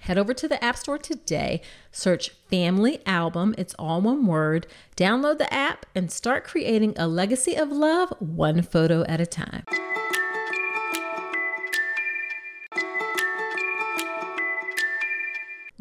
Head over to the App Store today, search Family Album, it's all one word, download the app, and start creating a legacy of love one photo at a time.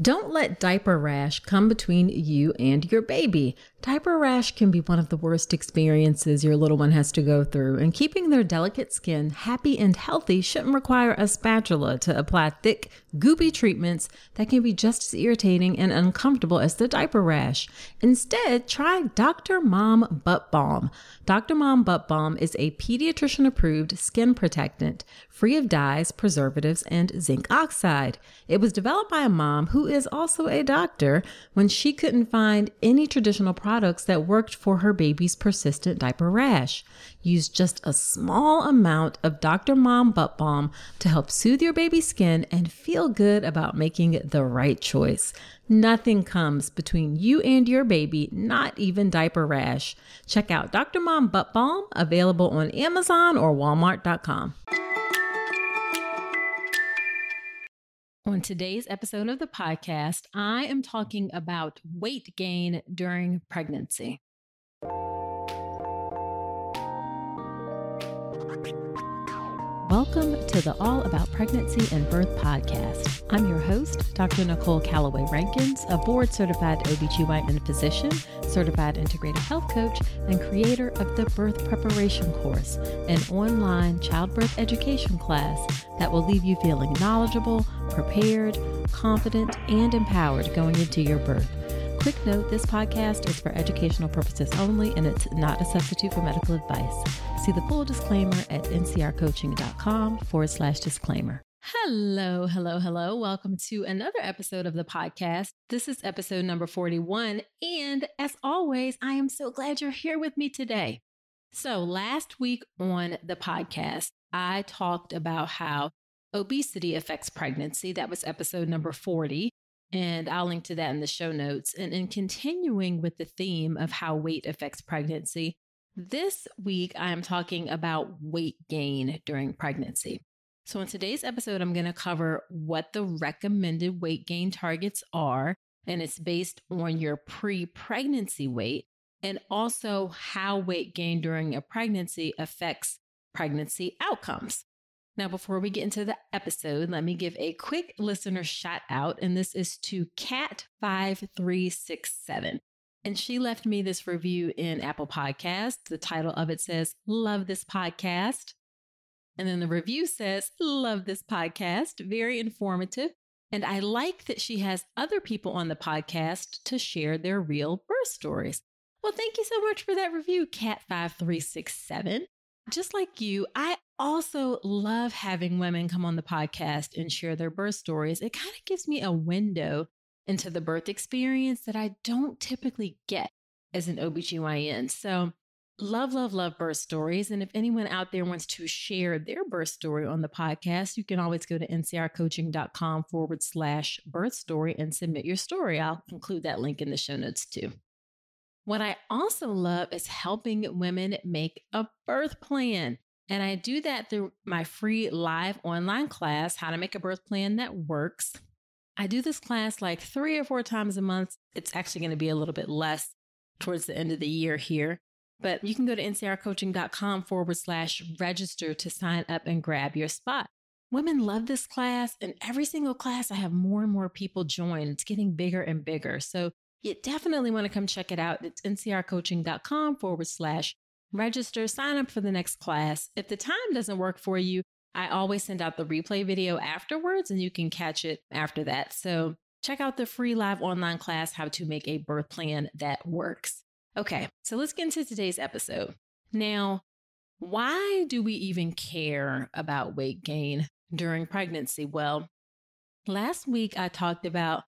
Don't let diaper rash come between you and your baby. Diaper rash can be one of the worst experiences your little one has to go through, and keeping their delicate skin happy and healthy shouldn't require a spatula to apply thick, goopy treatments that can be just as irritating and uncomfortable as the diaper rash. Instead, try Dr. Mom Butt Balm. Dr. Mom Butt Balm is a pediatrician approved skin protectant free of dyes, preservatives, and zinc oxide. It was developed by a mom who is also a doctor when she couldn't find any traditional products that worked for her baby's persistent diaper rash. Use just a small amount of Dr. Mom Butt Balm to help soothe your baby's skin and feel good about making the right choice. Nothing comes between you and your baby, not even diaper rash. Check out Dr. Mom Butt Balm, available on Amazon or Walmart.com. On today's episode of the podcast, I am talking about weight gain during pregnancy. Welcome to the All About Pregnancy and Birth podcast. I'm your host, Dr. Nicole Calloway Rankins, a board certified OBGYN physician, certified integrative health coach, and creator of the Birth Preparation Course, an online childbirth education class that will leave you feeling knowledgeable, prepared, confident, and empowered going into your birth. Quick note this podcast is for educational purposes only and it's not a substitute for medical advice. See the full disclaimer at ncrcoaching.com forward slash disclaimer. Hello, hello, hello. Welcome to another episode of the podcast. This is episode number 41. And as always, I am so glad you're here with me today. So, last week on the podcast, I talked about how obesity affects pregnancy. That was episode number 40. And I'll link to that in the show notes. And in continuing with the theme of how weight affects pregnancy, this week I am talking about weight gain during pregnancy. So, in today's episode, I'm going to cover what the recommended weight gain targets are, and it's based on your pre pregnancy weight, and also how weight gain during a pregnancy affects pregnancy outcomes. Now, before we get into the episode, let me give a quick listener shout out, and this is to Cat5367. And she left me this review in Apple Podcasts. The title of it says, Love this podcast. And then the review says, Love this podcast. Very informative. And I like that she has other people on the podcast to share their real birth stories. Well, thank you so much for that review, Cat5367. Just like you, I also love having women come on the podcast and share their birth stories. It kind of gives me a window into the birth experience that I don't typically get as an OBGYN. So, love, love, love birth stories. And if anyone out there wants to share their birth story on the podcast, you can always go to ncrcoaching.com forward slash birth story and submit your story. I'll include that link in the show notes too. What I also love is helping women make a birth plan. And I do that through my free live online class, How to Make a Birth Plan That Works. I do this class like three or four times a month. It's actually going to be a little bit less towards the end of the year here. But you can go to ncrcoaching.com forward slash register to sign up and grab your spot. Women love this class, and every single class I have more and more people join. It's getting bigger and bigger. So you definitely want to come check it out. It's ncrcoaching.com forward slash register, sign up for the next class. If the time doesn't work for you, I always send out the replay video afterwards and you can catch it after that. So check out the free live online class, How to Make a Birth Plan That Works. Okay, so let's get into today's episode. Now, why do we even care about weight gain during pregnancy? Well, last week I talked about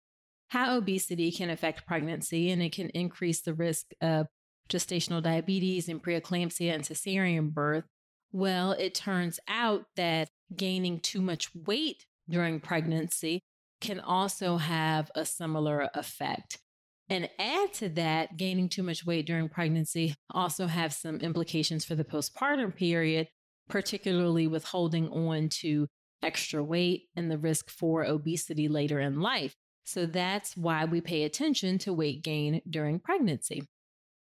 how obesity can affect pregnancy and it can increase the risk of gestational diabetes and preeclampsia and cesarean birth. Well, it turns out that gaining too much weight during pregnancy can also have a similar effect. And add to that, gaining too much weight during pregnancy also have some implications for the postpartum period, particularly with holding on to extra weight and the risk for obesity later in life. So that's why we pay attention to weight gain during pregnancy.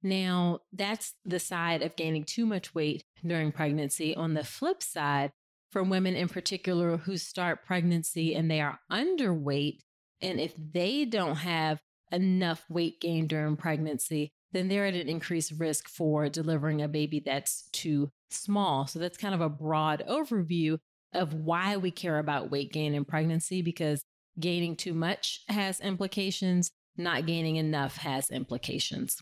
Now, that's the side of gaining too much weight during pregnancy. On the flip side, for women in particular who start pregnancy and they are underweight, and if they don't have enough weight gain during pregnancy, then they're at an increased risk for delivering a baby that's too small. So that's kind of a broad overview of why we care about weight gain in pregnancy because Gaining too much has implications, not gaining enough has implications.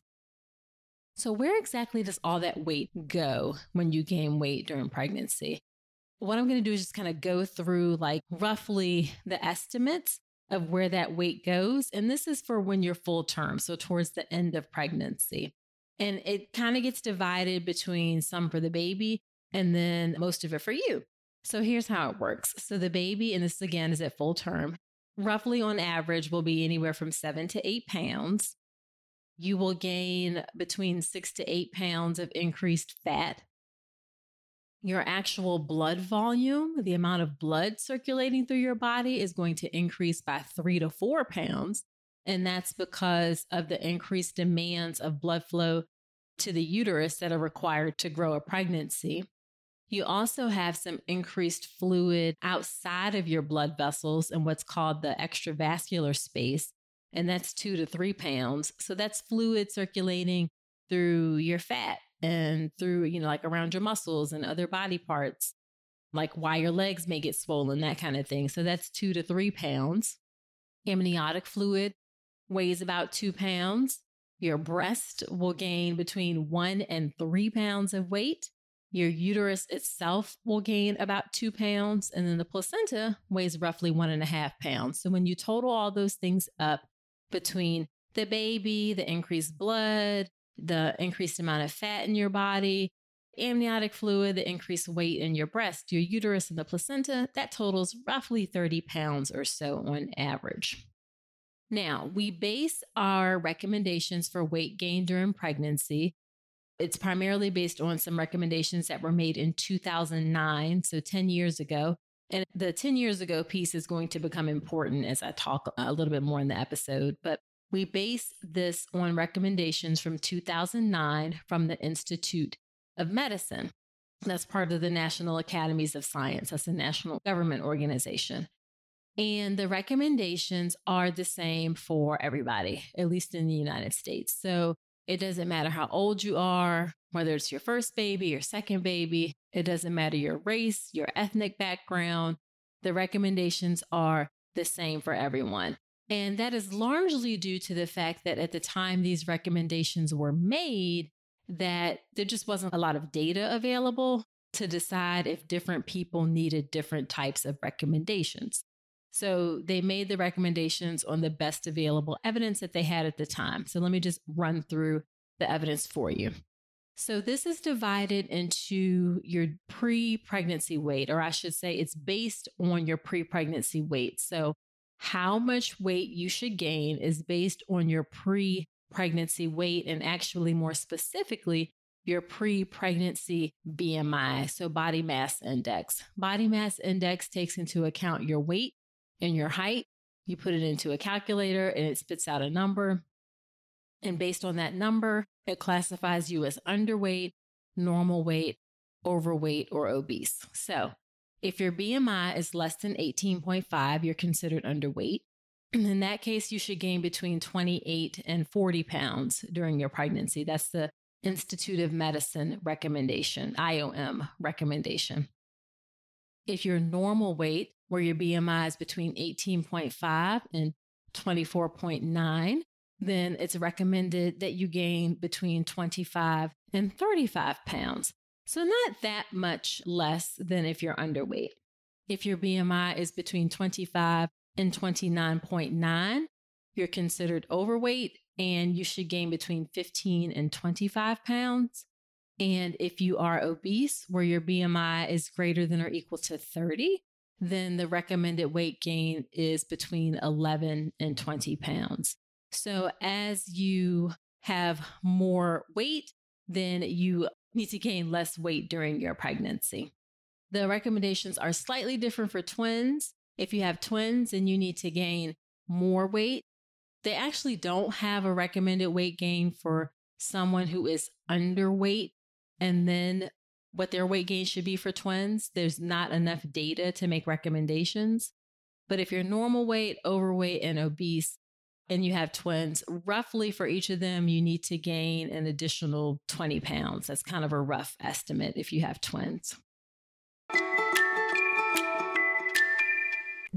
So, where exactly does all that weight go when you gain weight during pregnancy? What I'm going to do is just kind of go through like roughly the estimates of where that weight goes. And this is for when you're full term, so towards the end of pregnancy. And it kind of gets divided between some for the baby and then most of it for you. So here's how it works. So the baby, and this again is at full term, roughly on average will be anywhere from seven to eight pounds. You will gain between six to eight pounds of increased fat. Your actual blood volume, the amount of blood circulating through your body, is going to increase by three to four pounds. And that's because of the increased demands of blood flow to the uterus that are required to grow a pregnancy. You also have some increased fluid outside of your blood vessels in what's called the extravascular space, and that's two to three pounds. So that's fluid circulating through your fat and through, you know, like around your muscles and other body parts, like why your legs may get swollen, that kind of thing. So that's two to three pounds. Amniotic fluid weighs about two pounds. Your breast will gain between one and three pounds of weight. Your uterus itself will gain about two pounds, and then the placenta weighs roughly one and a half pounds. So when you total all those things up between the baby, the increased blood, the increased amount of fat in your body, amniotic fluid, the increased weight in your breast, your uterus, and the placenta, that totals roughly 30 pounds or so on average. Now, we base our recommendations for weight gain during pregnancy it's primarily based on some recommendations that were made in 2009, so 10 years ago. And the 10 years ago piece is going to become important as I talk a little bit more in the episode. But we base this on recommendations from 2009 from the Institute of Medicine. That's part of the National Academies of Science. That's a national government organization. And the recommendations are the same for everybody, at least in the United States. So it doesn't matter how old you are, whether it's your first baby, your second baby. It doesn't matter your race, your ethnic background. The recommendations are the same for everyone. And that is largely due to the fact that at the time these recommendations were made, that there just wasn't a lot of data available to decide if different people needed different types of recommendations. So they made the recommendations on the best available evidence that they had at the time. So let me just run through the evidence for you. So this is divided into your pre pregnancy weight, or I should say, it's based on your pre pregnancy weight. So how much weight you should gain is based on your pre pregnancy weight and actually more specifically, your pre pregnancy BMI, so body mass index. Body mass index takes into account your weight and your height. You put it into a calculator and it spits out a number. And based on that number, it classifies you as underweight, normal weight, overweight, or obese. So if your BMI is less than 18.5, you're considered underweight. In that case, you should gain between 28 and 40 pounds during your pregnancy. That's the Institute of Medicine recommendation, IOM recommendation. If your normal weight, where your BMI is between 18.5 and 24.9, then it's recommended that you gain between 25 and 35 pounds. So, not that much less than if you're underweight. If your BMI is between 25 and 29.9, you're considered overweight and you should gain between 15 and 25 pounds. And if you are obese, where your BMI is greater than or equal to 30, then the recommended weight gain is between 11 and 20 pounds. So as you have more weight, then you need to gain less weight during your pregnancy. The recommendations are slightly different for twins. If you have twins and you need to gain more weight, they actually don't have a recommended weight gain for someone who is underweight and then what their weight gain should be for twins. There's not enough data to make recommendations. But if you're normal weight, overweight, and obese, and you have twins, roughly for each of them, you need to gain an additional 20 pounds. That's kind of a rough estimate if you have twins.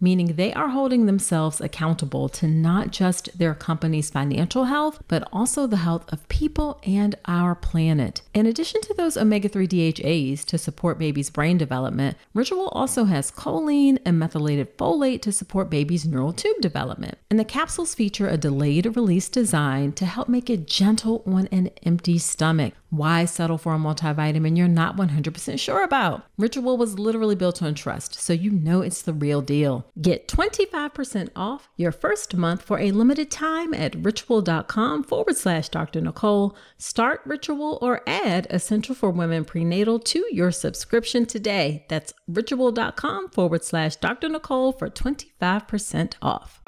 meaning they are holding themselves accountable to not just their company's financial health, but also the health of people and our planet. In addition to those omega 3 DHAs to support baby's brain development, Ritual also has choline and methylated folate to support baby's neural tube development. And the capsules feature a delayed release design to help make it gentle on an empty stomach. Why settle for a multivitamin you're not 100% sure about? Ritual was literally built on trust, so you know it's the real deal. Get 25% off your first month for a limited time at ritual.com forward slash Dr. Nicole. Start Ritual or add Essential for Women Prenatal to your subscription today. That's ritual.com forward slash Dr. Nicole for 25% off.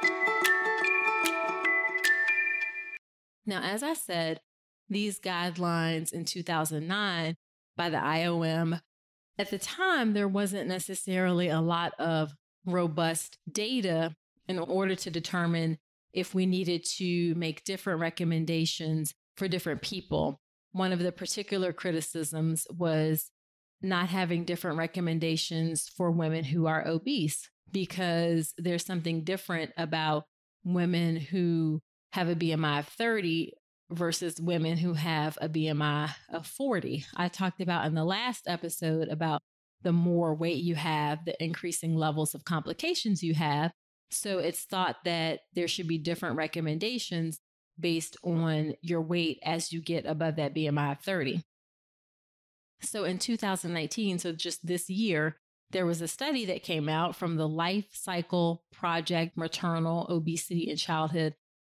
Now, as I said, these guidelines in 2009 by the IOM, at the time, there wasn't necessarily a lot of robust data in order to determine if we needed to make different recommendations for different people. One of the particular criticisms was not having different recommendations for women who are obese because there's something different about women who have a BMI of 30 versus women who have a BMI of 40. I talked about in the last episode about the more weight you have, the increasing levels of complications you have. So it's thought that there should be different recommendations based on your weight as you get above that BMI of 30. So in 2019, so just this year, there was a study that came out from the Life Cycle Project Maternal Obesity and Childhood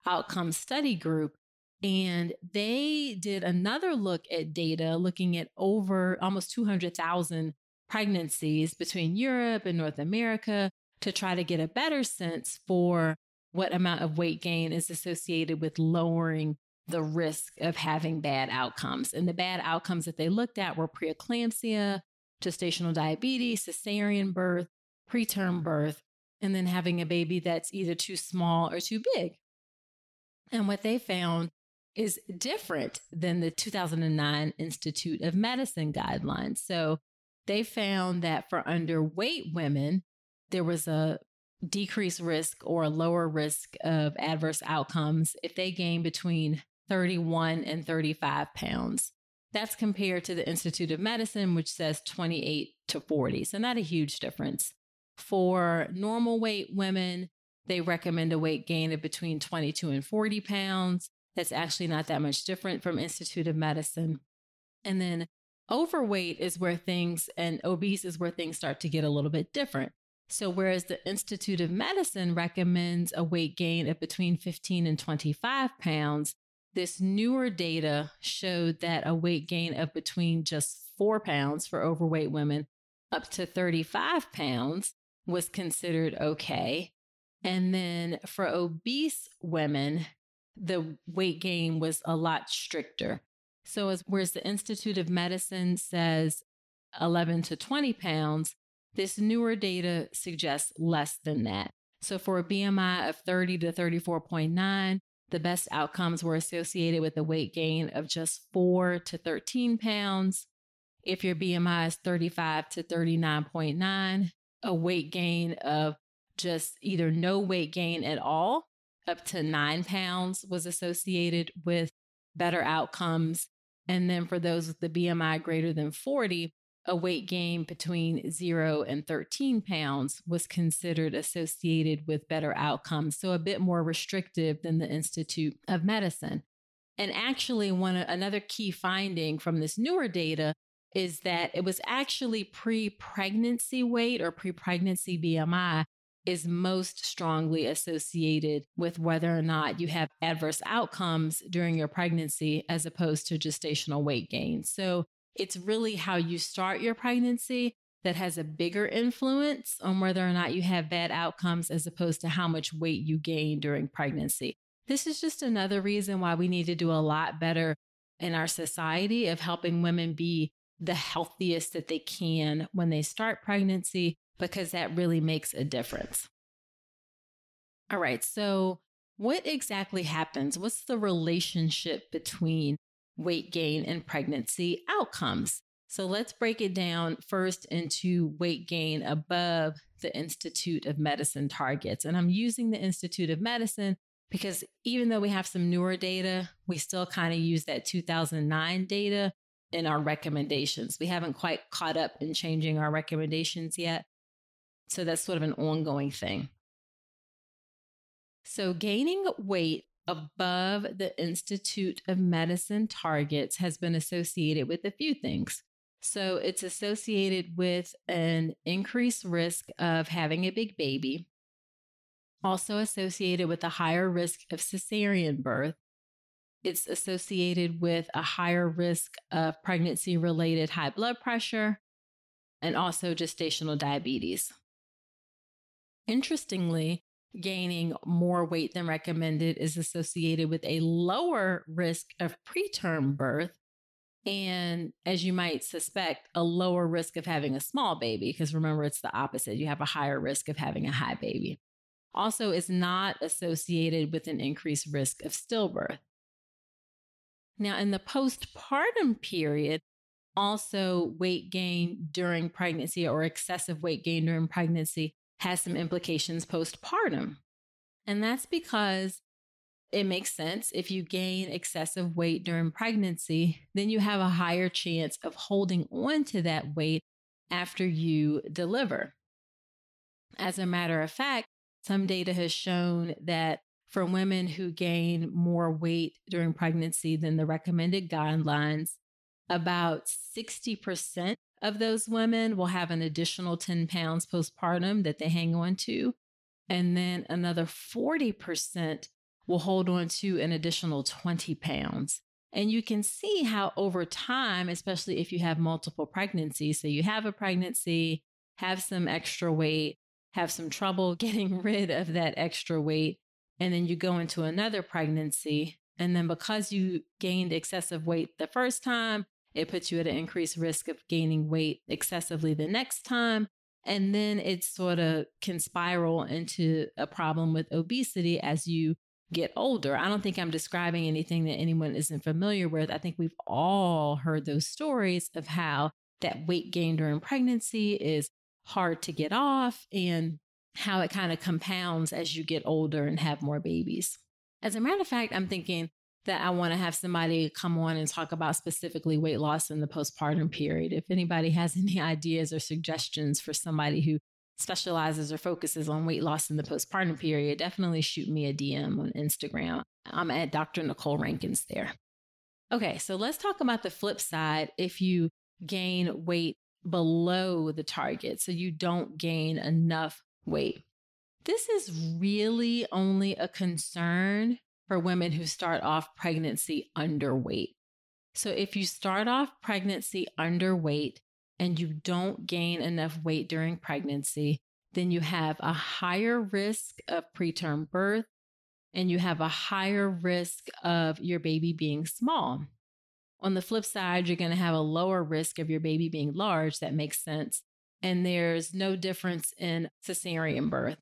Outcome Study Group and they did another look at data looking at over almost 200,000 pregnancies between Europe and North America to try to get a better sense for what amount of weight gain is associated with lowering the risk of having bad outcomes. And the bad outcomes that they looked at were preeclampsia, gestational diabetes, cesarean birth, preterm birth, and then having a baby that's either too small or too big. And what they found is different than the 2009 Institute of Medicine guidelines. So they found that for underweight women, there was a decreased risk or a lower risk of adverse outcomes if they gained between 31 and 35 pounds. That's compared to the Institute of Medicine, which says 28 to 40. So, not a huge difference. For normal weight women, they recommend a weight gain of between 22 and 40 pounds. That's actually not that much different from Institute of Medicine. And then overweight is where things and obese is where things start to get a little bit different. So, whereas the Institute of Medicine recommends a weight gain of between 15 and 25 pounds, this newer data showed that a weight gain of between just four pounds for overweight women up to 35 pounds was considered okay. And then for obese women, the weight gain was a lot stricter. So, as whereas the Institute of Medicine says 11 to 20 pounds, this newer data suggests less than that. So, for a BMI of 30 to 34.9, the best outcomes were associated with a weight gain of just 4 to 13 pounds. If your BMI is 35 to 39.9, a weight gain of just either no weight gain at all, up to nine pounds, was associated with better outcomes. And then for those with the BMI greater than 40, a weight gain between zero and 13 pounds was considered associated with better outcomes. So a bit more restrictive than the Institute of Medicine. And actually, one another key finding from this newer data is that it was actually pre pregnancy weight or pre pregnancy BMI is most strongly associated with whether or not you have adverse outcomes during your pregnancy as opposed to gestational weight gain. So it's really how you start your pregnancy that has a bigger influence on whether or not you have bad outcomes as opposed to how much weight you gain during pregnancy. This is just another reason why we need to do a lot better in our society of helping women be the healthiest that they can when they start pregnancy, because that really makes a difference. All right, so what exactly happens? What's the relationship between weight gain and pregnancy outcomes? So let's break it down first into weight gain above the Institute of Medicine targets. And I'm using the Institute of Medicine because even though we have some newer data, we still kind of use that 2009 data in our recommendations. We haven't quite caught up in changing our recommendations yet. So that's sort of an ongoing thing. So gaining weight above the Institute of Medicine targets has been associated with a few things. So it's associated with an increased risk of having a big baby, also associated with a higher risk of cesarean birth, it's associated with a higher risk of pregnancy related high blood pressure and also gestational diabetes. Interestingly, gaining more weight than recommended is associated with a lower risk of preterm birth. And as you might suspect, a lower risk of having a small baby, because remember, it's the opposite. You have a higher risk of having a high baby. Also, is not associated with an increased risk of stillbirth. Now, in the postpartum period, also weight gain during pregnancy or excessive weight gain during pregnancy has some implications postpartum. And that's because it makes sense. If you gain excessive weight during pregnancy, then you have a higher chance of holding on to that weight after you deliver. As a matter of fact, some data has shown that for women who gain more weight during pregnancy than the recommended guidelines, about 60% of those women will have an additional 10 pounds postpartum that they hang on to. And then another 40% will hold on to an additional 20 pounds. And you can see how over time, especially if you have multiple pregnancies, so you have a pregnancy, have some extra weight, have some trouble getting rid of that extra weight, and then you go into another pregnancy. And then because you gained excessive weight the first time, it puts you at an increased risk of gaining weight excessively the next time. And then it sort of can spiral into a problem with obesity as you get older. I don't think I'm describing anything that anyone isn't familiar with. I think we've all heard those stories of how that weight gain during pregnancy is hard to get off and how it kind of compounds as you get older and have more babies. As a matter of fact, I'm thinking that I want to have somebody come on and talk about specifically weight loss in the postpartum period. If anybody has any ideas or suggestions for somebody who specializes or focuses on weight loss in the postpartum period, definitely shoot me a DM on Instagram. I'm at Dr. Nicole Rankins there. Okay, so let's talk about the flip side if you gain weight below the target, so you don't gain enough weight. This is really only a concern for women who start off pregnancy underweight. So if you start off pregnancy underweight, and you don't gain enough weight during pregnancy, then you have a higher risk of preterm birth and you have a higher risk of your baby being small. On the flip side, you're going to have a lower risk of your baby being large. That makes sense. And there's no difference in cesarean birth.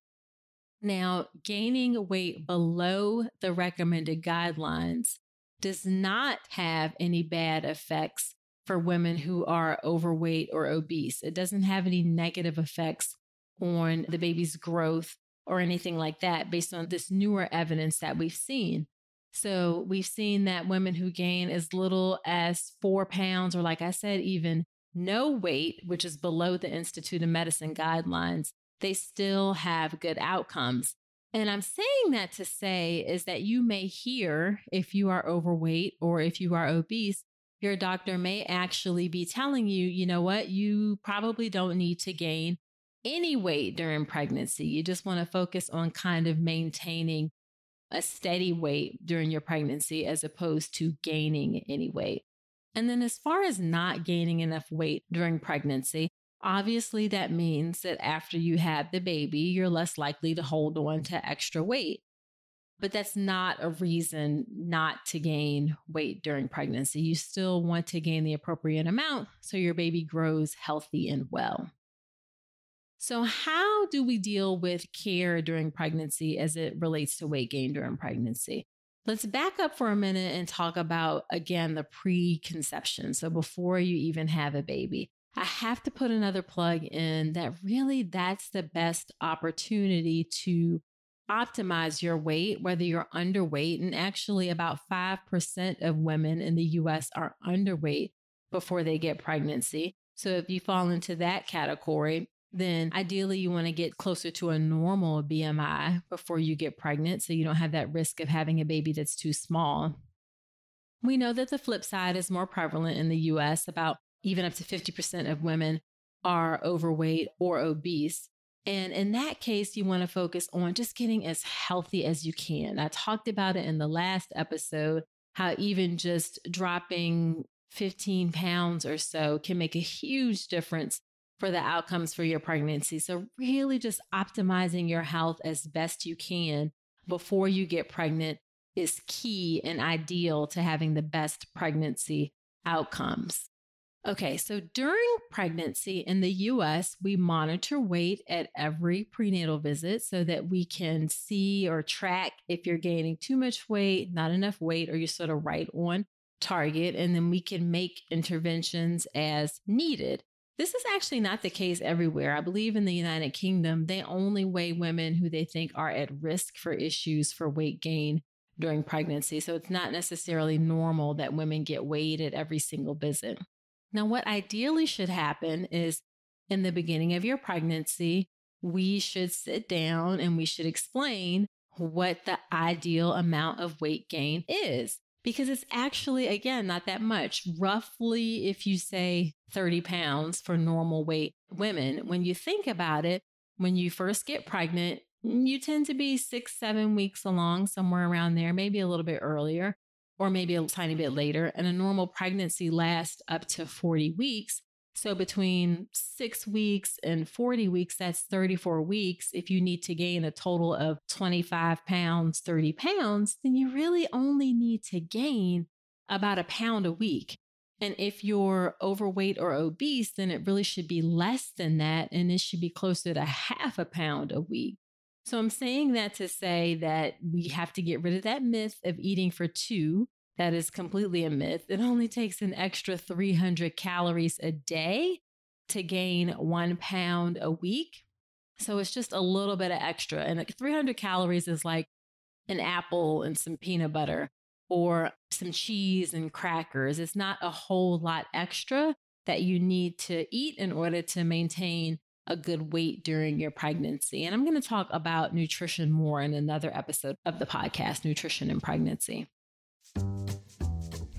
Now, gaining weight below the recommended guidelines does not have any bad effects for women who are overweight or obese. It doesn't have any negative effects on the baby's growth or anything like that based on this newer evidence that we've seen. So we've seen that women who gain as little as four pounds, or like I said, even no weight, which is below the Institute of Medicine guidelines, they still have good outcomes. And I'm saying that to say is that you may hear if you are overweight or if you are obese, your doctor may actually be telling you, you know what, you probably don't need to gain any weight during pregnancy. You just want to focus on kind of maintaining a steady weight during your pregnancy as opposed to gaining any weight. And then, as far as not gaining enough weight during pregnancy, obviously that means that after you have the baby, you're less likely to hold on to extra weight. But that's not a reason not to gain weight during pregnancy. You still want to gain the appropriate amount so your baby grows healthy and well. So, how do we deal with care during pregnancy as it relates to weight gain during pregnancy? Let's back up for a minute and talk about, again, the preconception. So, before you even have a baby, I have to put another plug in that really that's the best opportunity to optimize your weight, whether you're underweight. And actually, about 5% of women in the US are underweight before they get pregnancy. So if you fall into that category, then ideally you want to get closer to a normal BMI before you get pregnant so you don't have that risk of having a baby that's too small. We know that the flip side is more prevalent in the US. About even up to 50% of women are overweight or obese. And in that case, you want to focus on just getting as healthy as you can. I talked about it in the last episode how even just dropping 15 pounds or so can make a huge difference for the outcomes for your pregnancy. So, really just optimizing your health as best you can before you get pregnant is key and ideal to having the best pregnancy outcomes. Okay, so during pregnancy in the US, we monitor weight at every prenatal visit so that we can see or track if you're gaining too much weight, not enough weight, or you're sort of right on target. And then we can make interventions as needed. This is actually not the case everywhere. I believe in the United Kingdom, they only weigh women who they think are at risk for issues for weight gain during pregnancy. So it's not necessarily normal that women get weighed at every single visit. Now, what ideally should happen is in the beginning of your pregnancy, we should sit down and we should explain what the ideal amount of weight gain is. Because it's actually, again, not that much. Roughly, if you say 30 pounds for normal weight women, when you think about it, when you first get pregnant, you tend to be six, seven weeks along, somewhere around there, maybe a little bit earlier or maybe a tiny bit later. And a normal pregnancy lasts up to 40 weeks. So between six weeks and 40 weeks, that's 34 weeks. If you need to gain a total of 25 pounds, 30 pounds, then you really only need to gain about a pound a week. And if you're overweight or obese, then it really should be less than that. And it should be closer to half a pound a week. So I'm saying that to say that we have to get rid of that myth of eating for two. That is completely a myth. It only takes an extra 300 calories a day to gain one pound a week. So it's just a little bit of extra. And 300 calories is like an apple and some peanut butter or some cheese and crackers. It's not a whole lot extra that you need to eat in order to maintain a good weight during your pregnancy. And I'm going to talk about nutrition more in another episode of the podcast, Nutrition and Pregnancy.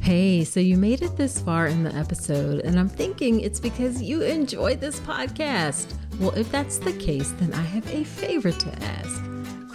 Hey, so you made it this far in the episode, and I'm thinking it's because you enjoyed this podcast. Well, if that's the case, then I have a favor to ask.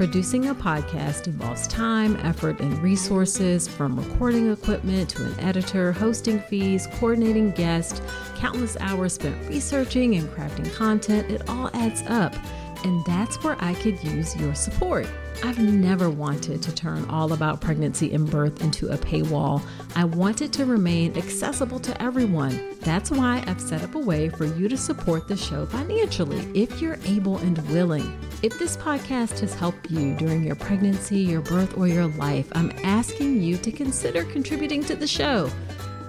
producing a podcast involves time, effort, and resources from recording equipment to an editor, hosting fees, coordinating guests, countless hours spent researching and crafting content. It all adds up. And that's where I could use your support. I've never wanted to turn all about pregnancy and birth into a paywall. I want it to remain accessible to everyone. That's why I've set up a way for you to support the show financially if you're able and willing. If this podcast has helped you during your pregnancy, your birth, or your life, I'm asking you to consider contributing to the show.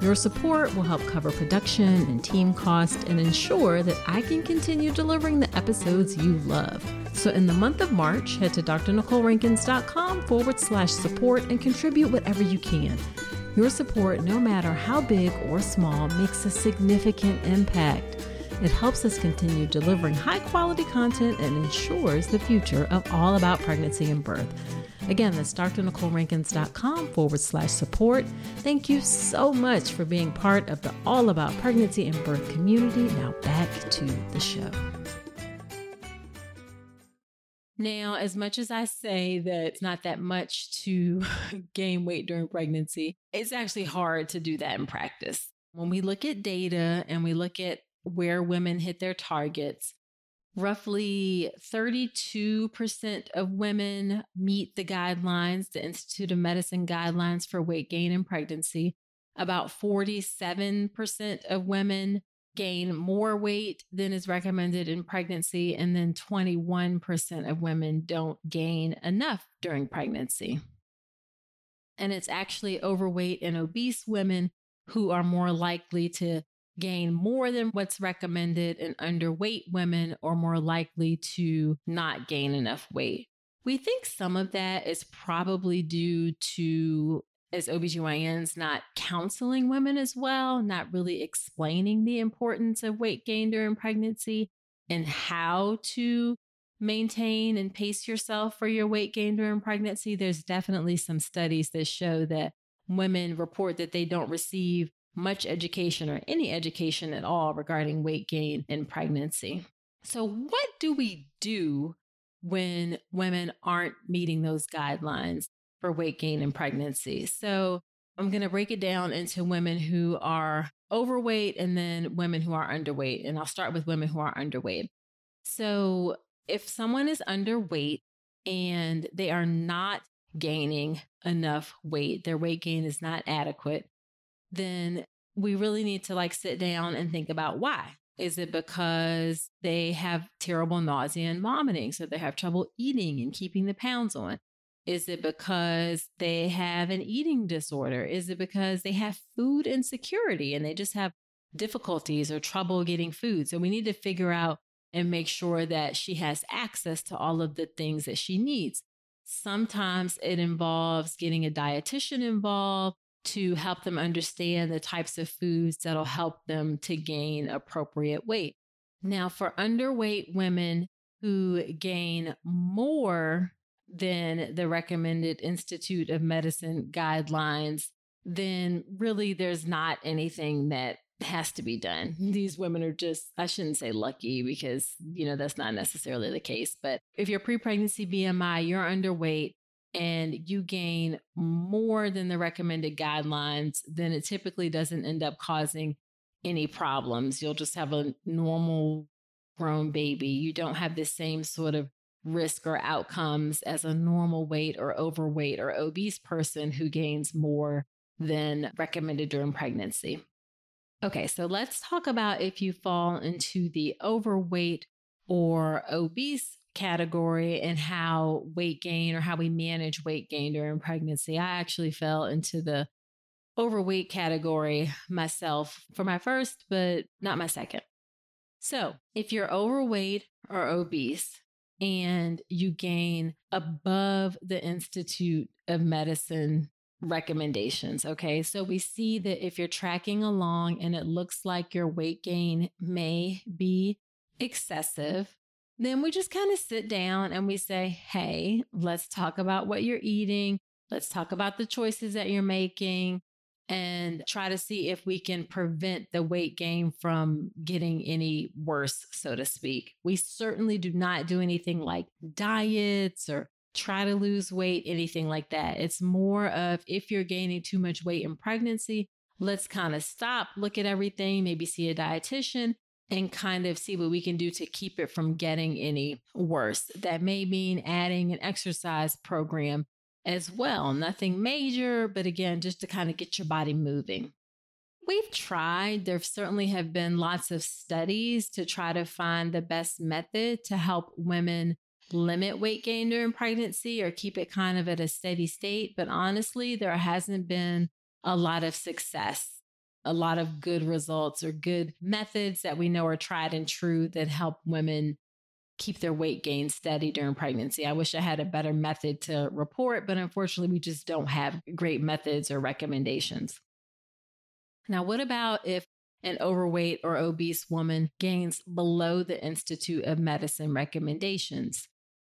Your support will help cover production and team costs and ensure that I can continue delivering the episodes you love. So, in the month of March, head to drnicolerankins.com forward slash support and contribute whatever you can. Your support, no matter how big or small, makes a significant impact. It helps us continue delivering high quality content and ensures the future of all about pregnancy and birth. Again, that's drnicolerankins.com forward slash support. Thank you so much for being part of the All About Pregnancy and Birth community. Now back to the show. Now, as much as I say that it's not that much to gain weight during pregnancy, it's actually hard to do that in practice. When we look at data and we look at where women hit their targets, Roughly 32% of women meet the guidelines, the Institute of Medicine guidelines for weight gain in pregnancy. About 47% of women gain more weight than is recommended in pregnancy, and then 21% of women don't gain enough during pregnancy. And it's actually overweight and obese women who are more likely to gain more than what's recommended, and underweight women are more likely to not gain enough weight. We think some of that is probably due to, as OBGYNs, not counseling women as well, not really explaining the importance of weight gain during pregnancy and how to maintain and pace yourself for your weight gain during pregnancy. There's definitely some studies that show that women report that they don't receive much education or any education at all regarding weight gain in pregnancy. So, what do we do when women aren't meeting those guidelines for weight gain and pregnancy? So, I'm going to break it down into women who are overweight and then women who are underweight. And I'll start with women who are underweight. So, if someone is underweight and they are not gaining enough weight, their weight gain is not adequate, then we really need to like sit down and think about why. Is it because they have terrible nausea and vomiting? So they have trouble eating and keeping the pounds on? Is it because they have an eating disorder? Is it because they have food insecurity and they just have difficulties or trouble getting food? So we need to figure out and make sure that she has access to all of the things that she needs. Sometimes it involves getting a dietitian involved to help them understand the types of foods that'll help them to gain appropriate weight. Now, for underweight women who gain more than the recommended Institute of Medicine guidelines, then really there's not anything that has to be done. These women are just, I shouldn't say lucky because, you know, that's not necessarily the case. But if your pre pregnancy BMI, you're underweight, and you gain more than the recommended guidelines, then it typically doesn't end up causing any problems. You'll just have a normal grown baby. You don't have the same sort of risk or outcomes as a normal weight or overweight or obese person who gains more than recommended during pregnancy. Okay, so let's talk about if you fall into the overweight or obese category and how weight gain or how we manage weight gain during pregnancy. I actually fell into the overweight category myself for my first, but not my second. So if you're overweight or obese and you gain above the Institute of Medicine recommendations. Okay. So we see that if you're tracking along and it looks like your weight gain may be excessive, then we just kind of sit down and we say, Hey, let's talk about what you're eating. Let's talk about the choices that you're making and try to see if we can prevent the weight gain from getting any worse, so to speak. We certainly do not do anything like diets or try to lose weight, anything like that. It's more of if you're gaining too much weight in pregnancy, let's kind of stop, look at everything, maybe see a dietitian and kind of see what we can do to keep it from getting any worse. That may mean adding an exercise program as well. Nothing major, but again, just to kind of get your body moving. We've tried, there certainly have been lots of studies to try to find the best method to help women limit weight gain during pregnancy or keep it kind of at a steady state. But honestly, there hasn't been a lot of success, a lot of good results or good methods that we know are tried and true that help women keep their weight gain steady during pregnancy. I wish I had a better method to report, but unfortunately, we just don't have great methods or recommendations. Now, what about if an overweight or obese woman gains below the Institute of Medicine recommendations?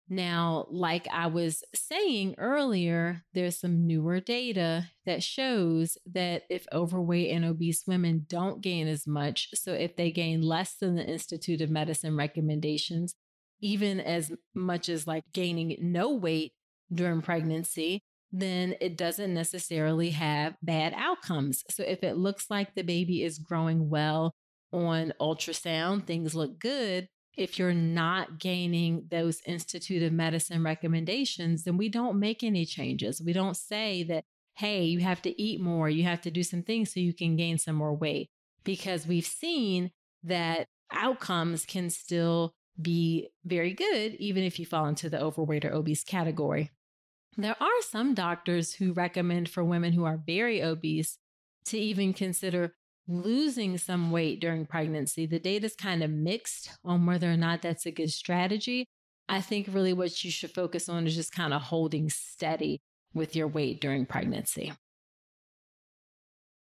Now, like I was saying earlier, there's some newer data that shows that if overweight and obese women don't gain as much, so if they gain less than the Institute of Medicine recommendations, even as much as like gaining no weight during pregnancy, then it doesn't necessarily have bad outcomes. So if it looks like the baby is growing well on ultrasound, things look good, if you're not gaining those Institute of Medicine recommendations, then we don't make any changes. We don't say that, hey, you have to eat more, you have to do some things so you can gain some more weight, because we've seen that outcomes can still be very good, even if you fall into the overweight or obese category. There are some doctors who recommend for women who are very obese to even consider losing some weight during pregnancy. The data is kind of mixed on whether or not that's a good strategy. I think really what you should focus on is just kind of holding steady with your weight during pregnancy.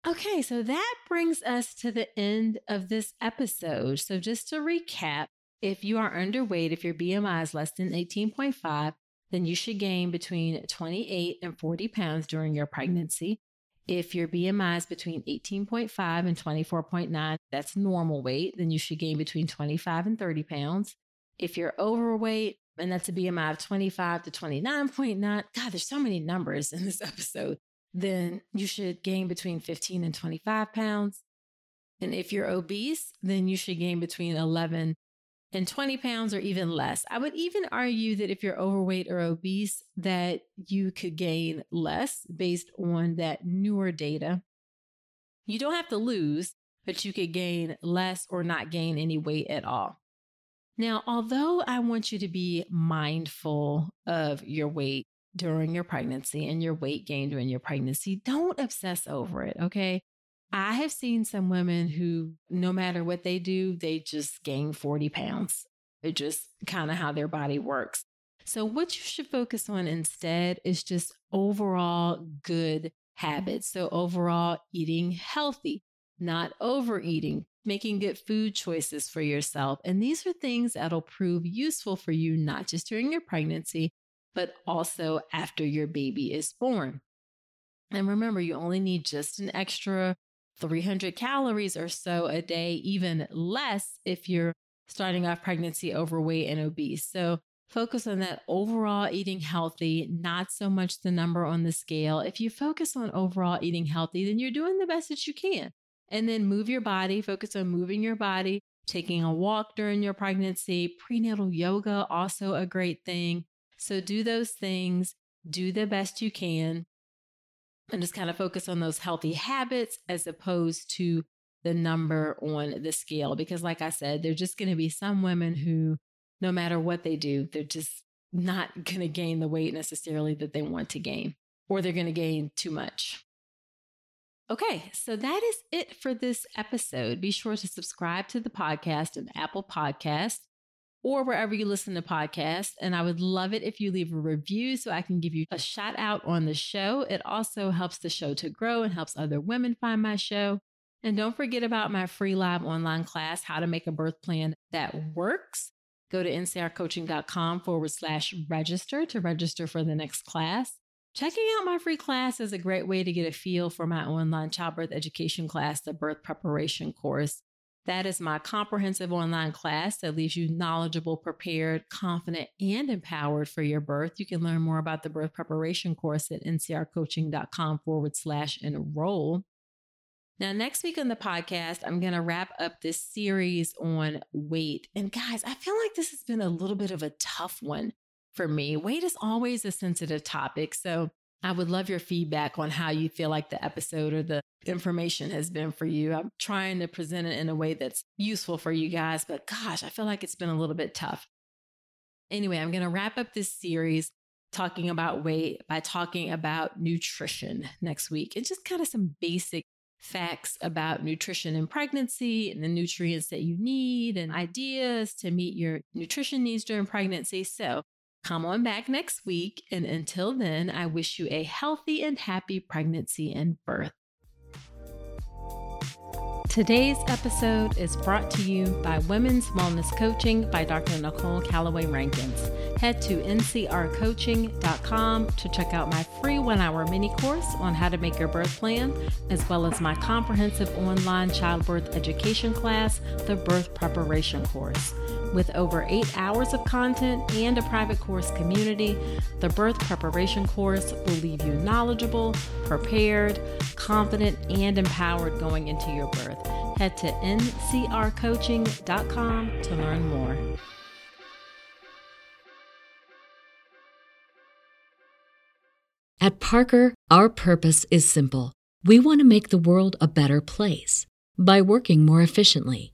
Okay, so that brings us to the end of this episode. So, just to recap, if you are underweight, if your BMI is less than 18.5, then you should gain between 28 and 40 pounds during your pregnancy. If your BMI is between 18.5 and 24.9, that's normal weight, then you should gain between 25 and 30 pounds. If you're overweight, and that's a BMI of 25 to 29.9, God, there's so many numbers in this episode, then you should gain between 15 and 25 pounds. And if you're obese, then you should gain between 11 and 20 pounds or even less. I would even argue that if you're overweight or obese, that you could gain less based on that newer data. You don't have to lose, but you could gain less or not gain any weight at all. Now, although I want you to be mindful of your weight during your pregnancy and your weight gain during your pregnancy, don't obsess over it, okay? I have seen some women who, no matter what they do, they just gain 40 pounds. It's just kind of how their body works. So, what you should focus on instead is just overall good habits. So, overall eating healthy, not overeating, making good food choices for yourself. And these are things that'll prove useful for you, not just during your pregnancy, but also after your baby is born. And remember, you only need just an extra 300 calories or so a day, even less if you're starting off pregnancy overweight and obese. So focus on that overall eating healthy, not so much the number on the scale. If you focus on overall eating healthy, then you're doing the best that you can. And then move your body, focus on moving your body, taking a walk during your pregnancy, prenatal yoga, also a great thing. So do those things, do the best you can and just kind of focus on those healthy habits as opposed to the number on the scale. Because, like I said, there's just going to be some women who, no matter what they do, they're just not going to gain the weight necessarily that they want to gain, or they're going to gain too much. Okay, so that is it for this episode. Be sure to subscribe to the podcast on Apple Podcasts or wherever you listen to podcasts. And I would love it if you leave a review so I can give you a shout out on the show. It also helps the show to grow and helps other women find my show. And don't forget about my free live online class, How to Make a Birth Plan That Works. Go to ncrcoaching.com forward slash register to register for the next class. Checking out my free class is a great way to get a feel for my online childbirth education class, the birth preparation course. That is my comprehensive online class that leaves you knowledgeable, prepared, confident, and empowered for your birth. You can learn more about the birth preparation course at ncrcoaching.com forward slash enroll. Now, next week on the podcast, I'm going to wrap up this series on weight. And guys, I feel like this has been a little bit of a tough one for me. Weight is always a sensitive topic. So I would love your feedback on how you feel like the episode or the information has been for you. I'm trying to present it in a way that's useful for you guys, but gosh, I feel like it's been a little bit tough. Anyway, I'm going to wrap up this series talking about weight by talking about nutrition next week and just kind of some basic facts about nutrition in pregnancy and the nutrients that you need and ideas to meet your nutrition needs during pregnancy. So, Come on back next week. And until then, I wish you a healthy and happy pregnancy and birth. Today's episode is brought to you by Women's Wellness Coaching by Dr. Nicole Calloway Rankins. Head to ncrcoaching.com to check out my free one hour mini course on how to make your birth plan, as well as my comprehensive online childbirth education class, the Birth Preparation Course. With over eight hours of content and a private course community, the birth preparation course will leave you knowledgeable, prepared, confident, and empowered going into your birth. Head to ncrcoaching.com to learn more. At Parker, our purpose is simple. We want to make the world a better place by working more efficiently